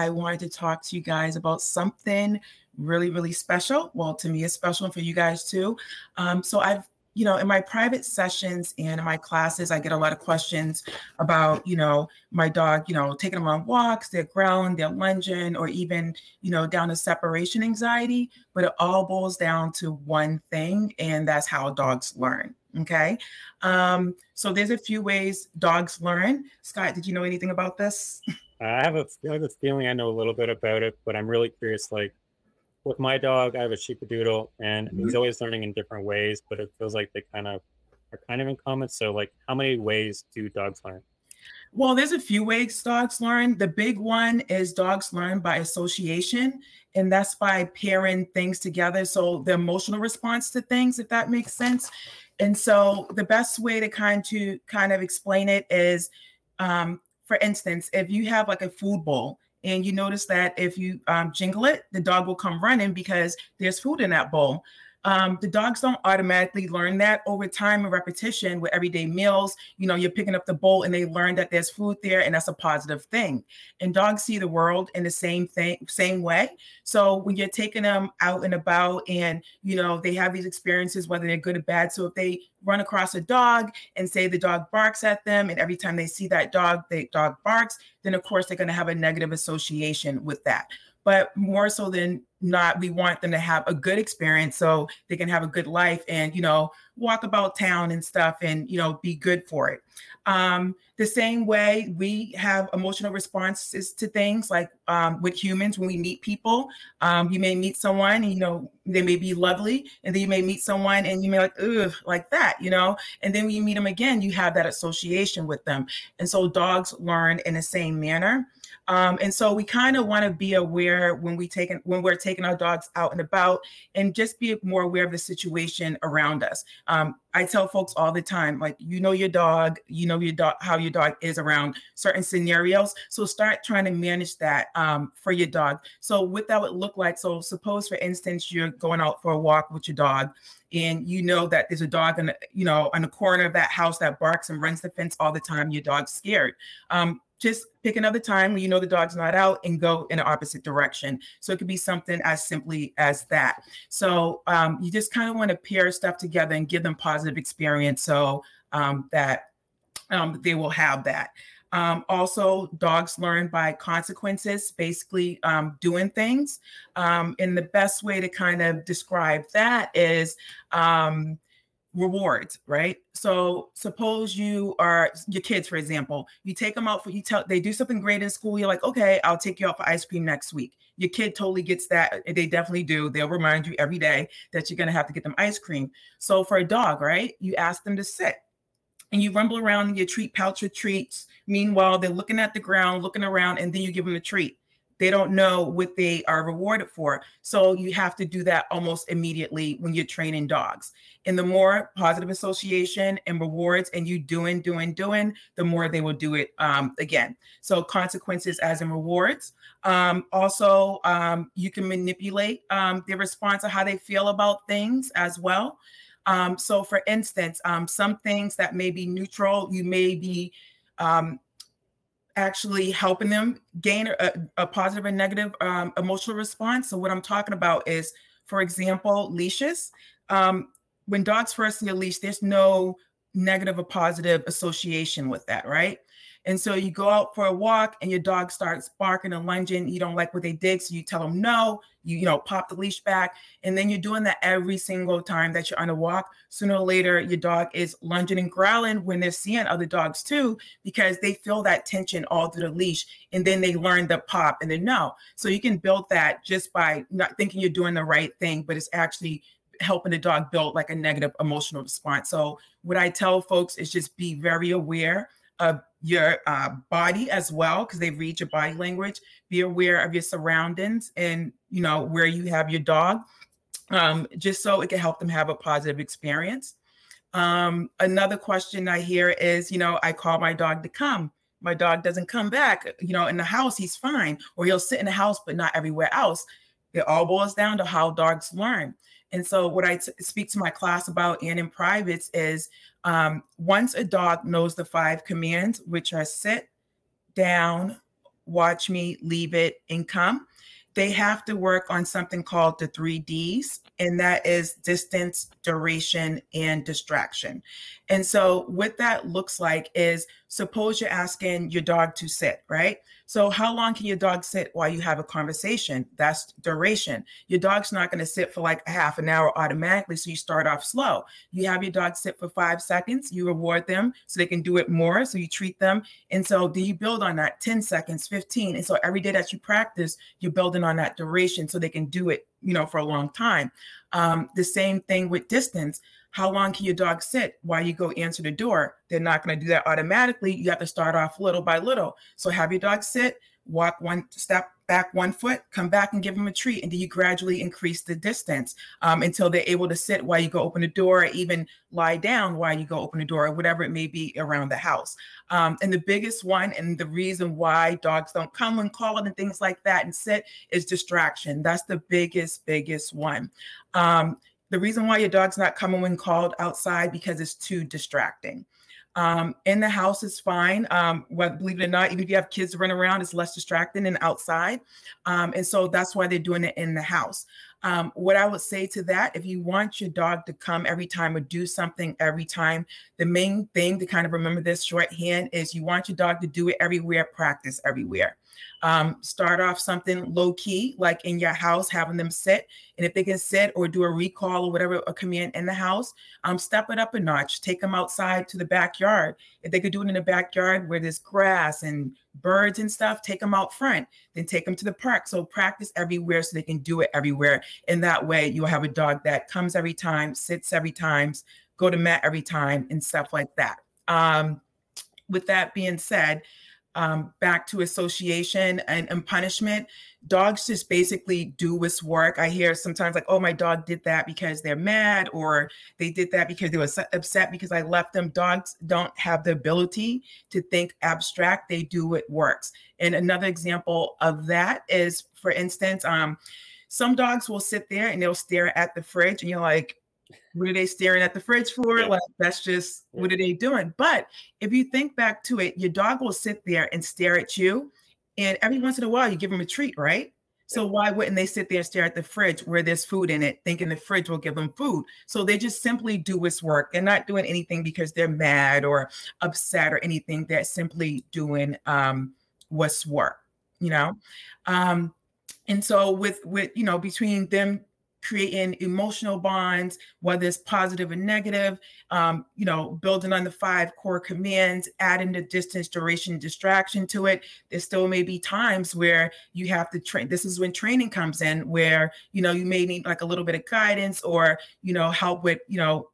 I wanted to talk to you guys about something really, really special. Well, to me, it's special and for you guys too. Um, so I've you know, in my private sessions and in my classes, I get a lot of questions about, you know, my dog, you know, taking them on walks, they're growling, they're lunging, or even, you know, down to separation anxiety. But it all boils down to one thing, and that's how dogs learn. Okay. Um, so there's a few ways dogs learn. Scott, did you know anything about this? I have a, I have a feeling I know a little bit about it, but I'm really curious, like, with my dog, I have a sheepadoodle, and mm-hmm. he's always learning in different ways, but it feels like they kind of are kind of in common. So, like, how many ways do dogs learn? Well, there's a few ways dogs learn. The big one is dogs learn by association, and that's by pairing things together. So, the emotional response to things, if that makes sense. And so, the best way to kind to kind of explain it is, um, for instance, if you have like a food bowl and you notice that if you um, jingle it, the dog will come running because there's food in that bowl. Um, the dogs don't automatically learn that over time and repetition with everyday meals. You know, you're picking up the bowl and they learn that there's food there, and that's a positive thing. And dogs see the world in the same thing, same way. So when you're taking them out and about, and you know they have these experiences, whether they're good or bad. So if they run across a dog and say the dog barks at them, and every time they see that dog, the dog barks, then of course they're going to have a negative association with that but more so than not we want them to have a good experience so they can have a good life and you know walk about town and stuff and you know be good for it. Um, the same way we have emotional responses to things like um, with humans when we meet people um, you may meet someone and, you know they may be lovely and then you may meet someone and you may like ugh like that you know? And then when you meet them again you have that association with them. And so dogs learn in the same manner um, and so we kind of want to be aware when we take when we're taking our dogs out and about, and just be more aware of the situation around us. Um, I tell folks all the time, like you know your dog, you know your dog how your dog is around certain scenarios. So start trying to manage that um, for your dog. So what that would look like. So suppose, for instance, you're going out for a walk with your dog, and you know that there's a dog in you know on the corner of that house that barks and runs the fence all the time. Your dog's scared. Um, just pick another time when you know the dog's not out and go in the opposite direction. So it could be something as simply as that. So um, you just kind of want to pair stuff together and give them positive experience so um, that um, they will have that. Um, also, dogs learn by consequences, basically um, doing things. Um, and the best way to kind of describe that is um, rewards, right? So suppose you are your kids, for example, you take them out for you tell they do something great in school. You're like, okay, I'll take you out for ice cream next week. Your kid totally gets that. They definitely do. They'll remind you every day that you're gonna have to get them ice cream. So for a dog, right? You ask them to sit and you rumble around in your treat pouch with treats. Meanwhile, they're looking at the ground, looking around, and then you give them a treat they don't know what they are rewarded for. So you have to do that almost immediately when you're training dogs. And the more positive association and rewards, and you doing, doing, doing, the more they will do it um, again. So consequences as in rewards. Um, also, um, you can manipulate um, their response to how they feel about things as well. Um, so, for instance, um, some things that may be neutral, you may be um, actually helping them gain a, a positive and negative um, emotional response. So, what I'm talking about is, for example, leashes. Um, when dogs first see a leash, there's no negative or positive association with that, right? And so you go out for a walk and your dog starts barking and lunging. You don't like what they did. So you tell them no, you, you know, pop the leash back. And then you're doing that every single time that you're on a walk. Sooner or later, your dog is lunging and growling when they're seeing other dogs too, because they feel that tension all through the leash. And then they learn the pop and then no. So you can build that just by not thinking you're doing the right thing, but it's actually helping the dog build like a negative emotional response. So what I tell folks is just be very aware of your uh, body as well because they read your body language. Be aware of your surroundings and you know where you have your dog um, just so it can help them have a positive experience. Um, another question i hear is you know i call my dog to come. My dog doesn't come back you know in the house he's fine. Or he'll sit in the house but not everywhere else. It all boils down to how dogs learn and so, what I t- speak to my class about and in privates is um, once a dog knows the five commands, which are sit, down, watch me, leave it, and come they have to work on something called the three Ds, and that is distance, duration, and distraction. And so, what that looks like is suppose you're asking your dog to sit, right? So, how long can your dog sit while you have a conversation? That's duration. Your dog's not going to sit for like a half an hour automatically. So, you start off slow. You have your dog sit for five seconds, you reward them so they can do it more. So, you treat them. And so, do you build on that 10 seconds, 15? And so, every day that you practice, you're building on that duration so they can do it, you know, for a long time. Um, the same thing with distance how long can your dog sit while you go answer the door? They're not going to do that automatically. You have to start off little by little. So have your dog sit, walk one step back one foot, come back and give them a treat. And then you gradually increase the distance um, until they're able to sit while you go open the door, or even lie down while you go open the door, or whatever it may be around the house. Um, and the biggest one, and the reason why dogs don't come when called and things like that and sit is distraction. That's the biggest, biggest one. Um, the reason why your dog's not coming when called outside because it's too distracting. Um, in the house is fine. Um, well, believe it or not, even if you have kids running around, it's less distracting than outside. Um, and so that's why they're doing it in the house. Um, what I would say to that, if you want your dog to come every time or do something every time, the main thing to kind of remember this shorthand is you want your dog to do it everywhere, practice everywhere. Um, start off something low key, like in your house, having them sit. And if they can sit or do a recall or whatever, a command in the house, um, step it up a notch. Take them outside to the backyard. If they could do it in the backyard where there's grass and birds and stuff, take them out front. Then take them to the park. So practice everywhere so they can do it everywhere. In that way, you'll have a dog that comes every time, sits every time, go to mat every time, and stuff like that. Um, with that being said, um, back to association and, and, punishment. Dogs just basically do its work. I hear sometimes like, oh, my dog did that because they're mad, or they did that because they were upset because I left them. Dogs don't have the ability to think abstract. They do what works. And another example of that is, for instance, um, some dogs will sit there and they'll stare at the fridge, and you're like, what are they staring at the fridge for? Like that's just what are they doing? But if you think back to it, your dog will sit there and stare at you, and every once in a while you give them a treat, right? So why wouldn't they sit there and stare at the fridge where there's food in it, thinking the fridge will give them food? So they just simply do its work. They're not doing anything because they're mad or upset or anything. They're simply doing um, what's work, you know. Um, and so with with you know between them creating emotional bonds, whether it's positive or negative, um, you know, building on the five core commands, adding the distance, duration, distraction to it. There still may be times where you have to train. This is when training comes in, where, you know, you may need like a little bit of guidance or, you know, help with, you know,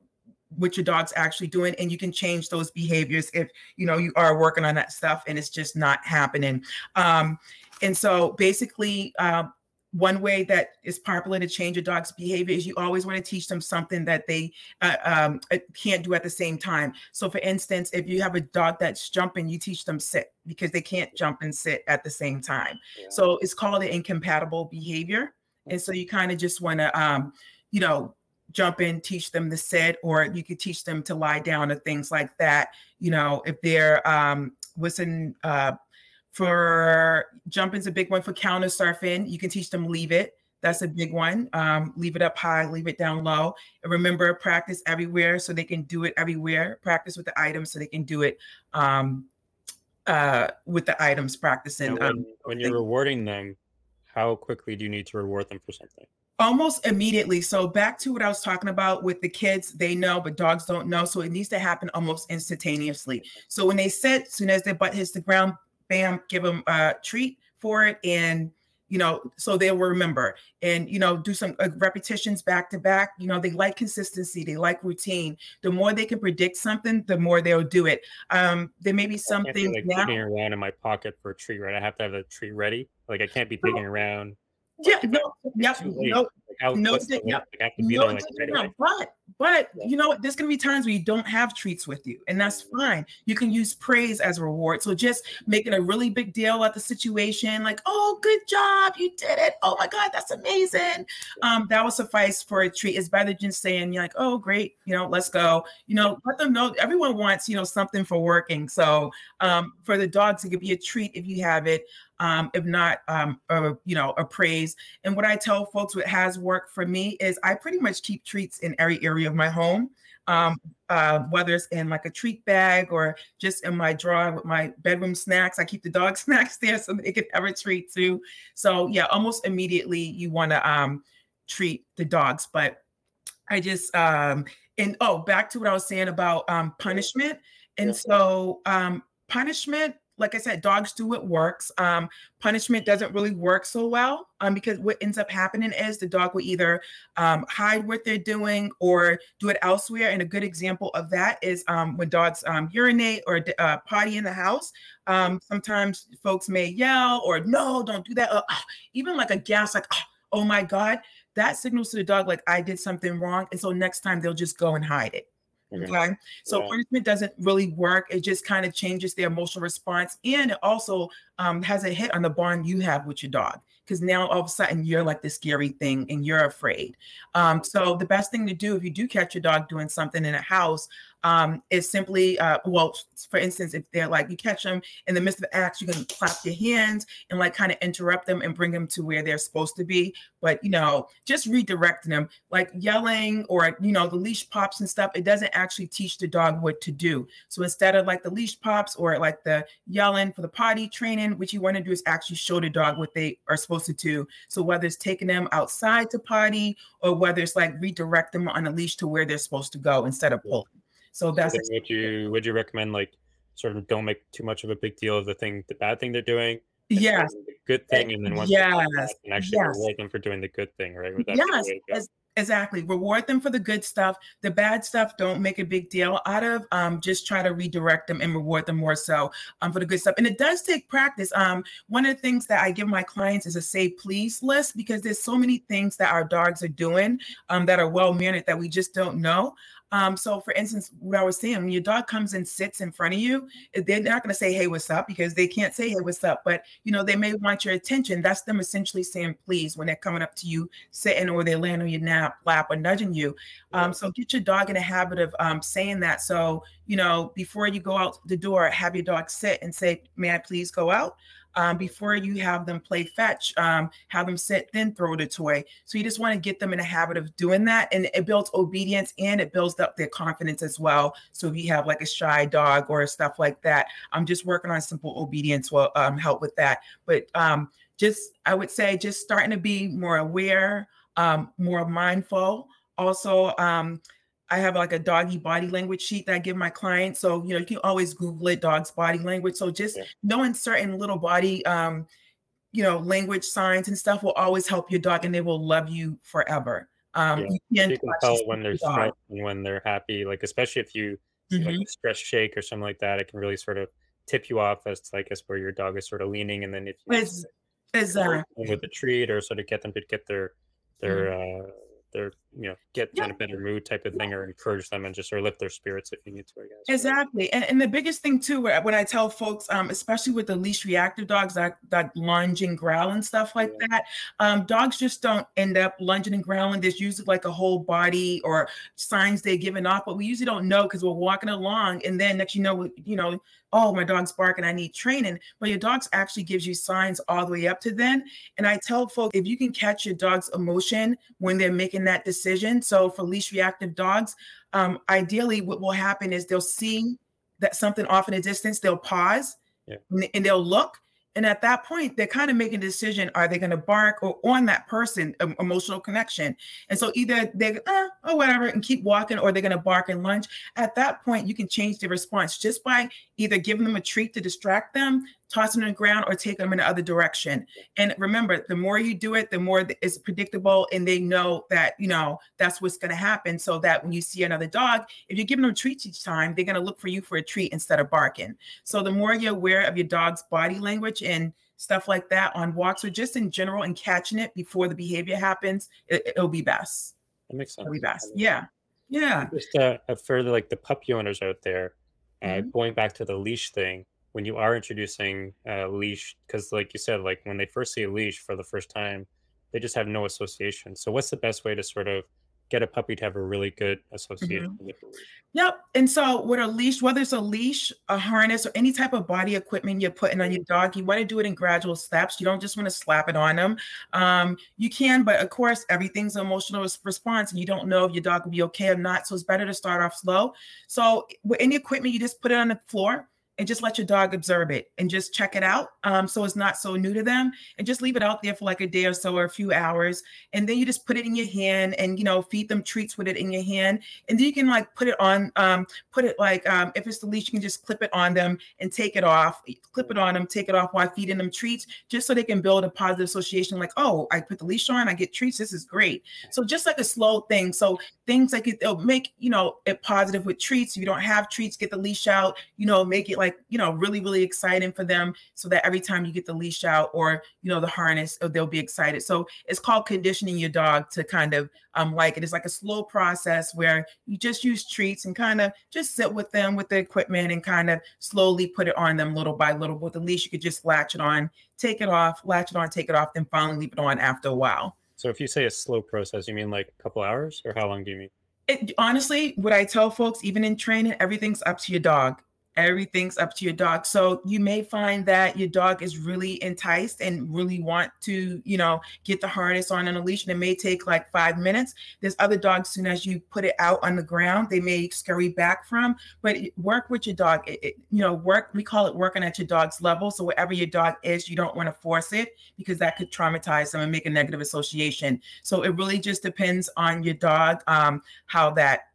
what your dog's actually doing and you can change those behaviors if you know you are working on that stuff and it's just not happening um and so basically um, one way that is popular to change a dog's behavior is you always want to teach them something that they uh, um, uh, can't do at the same time. So, for instance, if you have a dog that's jumping, you teach them sit because they can't jump and sit at the same time. Yeah. So, it's called an incompatible behavior. And so, you kind of just want to, um, you know, jump in, teach them to sit, or you could teach them to lie down or things like that. You know, if they're um, what's in uh, for jumping's a big one for counter surfing. You can teach them leave it. That's a big one. Um, leave it up high, leave it down low. And remember, practice everywhere so they can do it everywhere. Practice with the items so they can do it um, uh, with the items practicing. When, um, when you're rewarding them, how quickly do you need to reward them for something? Almost immediately. So back to what I was talking about with the kids, they know, but dogs don't know. So it needs to happen almost instantaneously. So when they sit, as soon as their butt hits the ground, bam, give them a treat for it. And, you know, so they'll remember and, you know, do some uh, repetitions back to back. You know, they like consistency, they like routine. The more they can predict something, the more they'll do it. Um, there may be something like now. around in my pocket for a treat, right? I have to have a treat ready. Like I can't be digging around. Yeah, no, yep, no, no, yeah, no, like, right but but yeah. you know what? There's gonna be times where you don't have treats with you, and that's fine. You can use praise as a reward. So just making a really big deal at the situation, like, oh, good job, you did it. Oh my God, that's amazing. Um, that will suffice for a treat. It's better than saying you're like, oh, great, you know, let's go. You know, let them know everyone wants, you know, something for working. So um, for the dogs, it could be a treat if you have it. Um, if not, um, or, you know, appraised. And what I tell folks what has worked for me is I pretty much keep treats in every area of my home. Um, uh, whether it's in like a treat bag or just in my drawer with my bedroom snacks. I keep the dog snacks there so they can have a treat too. So yeah, almost immediately you want to um, treat the dogs. But I just um, and oh, back to what I was saying about um, punishment. And so um, punishment like I said, dogs do what works. Um, punishment doesn't really work so well um, because what ends up happening is the dog will either um, hide what they're doing or do it elsewhere. And a good example of that is um, when dogs um, urinate or uh, potty in the house. Um, sometimes folks may yell or no, don't do that. Even like a gas, like oh, oh my god, that signals to the dog like I did something wrong, and so next time they'll just go and hide it. Okay. So yeah. punishment doesn't really work. It just kind of changes the emotional response. And it also um, has a hit on the bond you have with your dog because now all of a sudden you're like the scary thing and you're afraid. Um, so the best thing to do if you do catch your dog doing something in a house um, is simply, uh, well, for instance, if they're like you catch them in the midst of acts, you can clap your hands and like kind of interrupt them and bring them to where they're supposed to be. But you know, just redirecting them, like yelling or you know the leash pops and stuff. It doesn't actually teach the dog what to do. So instead of like the leash pops or like the yelling for the potty training, what you want to do is actually show the dog what they are supposed to do. So whether it's taking them outside to potty or whether it's like redirect them on a leash to where they're supposed to go instead of pulling. So that's so would you would you recommend like sort of don't make too much of a big deal of the thing the bad thing they're doing yes the good thing and then once yes. and actually yes. reward them for doing the good thing right yes Exactly. Reward them for the good stuff. The bad stuff, don't make a big deal out of. Um, just try to redirect them and reward them more so um, for the good stuff. And it does take practice. Um, one of the things that I give my clients is a say please list because there's so many things that our dogs are doing um, that are well mannered that we just don't know. Um, so, for instance, what I was saying, when your dog comes and sits in front of you, eh, they're not going to say, "Hey, what's up?" because they can't say, "Hey, what's up." But you know, they may want your attention. That's them essentially saying, "Please," when they're coming up to you, sitting or they're laying on your nap, lap, or nudging you. Um, so, get your dog in a habit of um, saying that. So, you know, before you go out the door, have your dog sit and say, "May I please go out?" Um, before you have them play fetch, um, have them sit, then throw the toy. So you just want to get them in a habit of doing that. And it builds obedience and it builds up their confidence as well. So if you have like a shy dog or stuff like that, I'm just working on simple obedience will um, help with that. But um, just, I would say, just starting to be more aware, um, more mindful. Also, um, I have like a doggy body language sheet that I give my clients. So, you know, you can always Google it, dog's body language. So just yeah. knowing certain little body, um, you know, language signs and stuff will always help your dog and they will love you forever. Um, yeah. you, you, can tell when they're stressed when they're happy, like, especially if you mm-hmm. like a stress shake or something like that, it can really sort of tip you off as to, I guess, where your dog is sort of leaning. And then if you it's, exactly. with the treat or sort of get them to get their, their, mm-hmm. uh, their you know get yeah. in a better mood type of thing or encourage them and just sort of lift their spirits if you need to i guess exactly and, and the biggest thing too when i tell folks um, especially with the leash reactive dogs that that lunge and growl and stuff like yeah. that um, dogs just don't end up lunging and growling there's usually like a whole body or signs they're giving off but we usually don't know because we're walking along and then next you know you know oh, my dog's barking, I need training. But your dog's actually gives you signs all the way up to then. And I tell folks if you can catch your dog's emotion when they're making that decision. So for leash reactive dogs, um, ideally what will happen is they'll see that something off in the distance, they'll pause yeah. and they'll look and at that point, they're kind of making a decision: are they going to bark or on that person, um, emotional connection? And so either they uh, or whatever and keep walking, or they're going to bark and lunge. At that point, you can change the response just by either giving them a treat to distract them, tossing them on the ground, or take them in the other direction. And remember, the more you do it, the more it's predictable, and they know that you know that's what's going to happen. So that when you see another dog, if you're giving them treats each time, they're going to look for you for a treat instead of barking. So the more you're aware of your dog's body language and stuff like that on walks or just in general and catching it before the behavior happens, it, will be best. That makes sense. It'll be best. Yeah. Yeah. Just uh, further like the puppy owners out there, uh, mm-hmm. going back to the leash thing, when you are introducing a leash, because like you said, like when they first see a leash for the first time, they just have no association. So what's the best way to sort of get a puppy to have a really good association Mm-hmm. with the leash. Yep. And so with a leash, whether it's a leash, a harness, or any type of body equipment you're putting on your dog, you want to do it in gradual steps. You don't just want to slap it on them. Um, you can, but of course, everything's an emotional response, and you don't know if your dog will be okay or not. So it's better to start off slow. So with any equipment, you just put it on the floor and just let your dog observe it and just check it out. Um, so it's not so new to them, and just leave it out there for like a day or so or a few hours, and then you just put it in your hand and you know feed them treats with it in your hand and then you can like put it on um put it like um if it's the leash you can just clip it on them and take it off clip it on them take it off while feeding them treats just so they can build a positive association like oh i put the leash on i get treats this is great so just like a slow thing so things like it, it'll make you know it positive with treats if you don't have treats get the leash out you know make it like you know really really exciting for them so that every time you get the leash out or you know the harness uh, they'll be excited so it's called conditioning your dog to kind of um, like it is like a slow process where you just use treats and kind of just sit with them with the equipment and kind of slowly put it on them little by little. With the leash, you could just latch it on, take it off, latch it on, take it off, then finally leave it on after a while. So if you say a slow process, you mean like a couple hours, or how long do you mean? It, honestly, what I tell folks, even in training, everything's up to your dog. Everything's up to your dog. So you may find that your dog is really enticed and really want to, you know, get the harness on and a leash, and it may take like five minutes. There's other dogs, soon as you put it out on the ground, they may scurry back from. But work with your dog. It, it, you know, work. We call it working at your dog's level. So wherever your dog is, you don't want to force it because that could traumatize them and make a negative association. So it really just depends on your dog, um, how that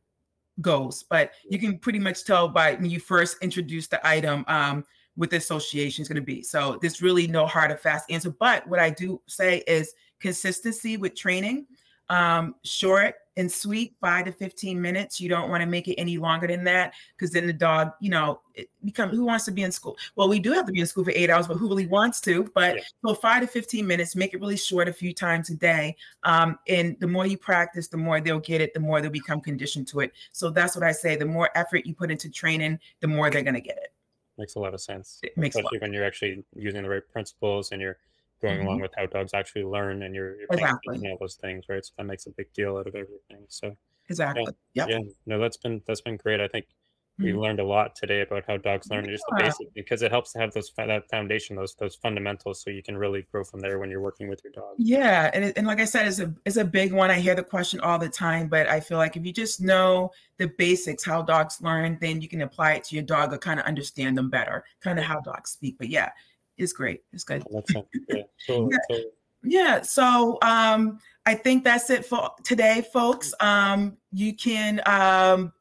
goes. But you can pretty much tell by when you first introduce the item um, what the association is going to be. So there's really no hard or fast answer. But what I do say is consistency with training, um, short and sweet, five to 15 minutes. You don't want to make it any longer than that because then the dog, you know, it become who wants to be in school? Well, we do have to be in school for eight hours, but who really wants to? But Yeah. so five to 15 minutes, make it really short a few times a day. Um, and the more you practice, the more they'll get it, the more they'll become conditioned to it. So that's what I say. The more effort you put into training, the more they're going to get it. Makes a lot of sense, It makes especially when you're actually using the right principles and you're going Mhm. along with how dogs actually learn, and you're, you're Exactly. all those things, right? So that makes a big deal out of everything. So Exactly. Yep. yeah, no, that's been that's been great. I think we Mhm. learned a lot today about how dogs learn and just the Yeah. basics because it helps to have those that foundation, those those fundamentals, so you can really grow from there when you're working with your dog. Yeah, and, and like I said, it's a it's a big one. I hear the question all the time, but I feel like if you just know the basics, how dogs learn, then you can apply it to your dog or kind of understand them better, kind of how dogs speak. But yeah, it's great. It's good. Yeah. So, Yeah. so Yeah, so um, I think that's it for today, folks. Um, you can um,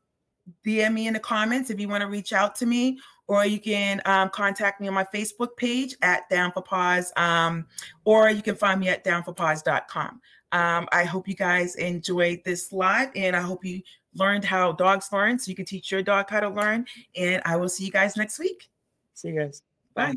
DM me in the comments if you want to reach out to me, or you can um, contact me on my Facebook page at Down for Paws, um, or you can find me at downforpaws.com. Um, I hope you guys enjoyed this live, and I hope you learned how dogs learn so you can teach your dog how to learn. And I will see you guys next week. see you guys. Bye.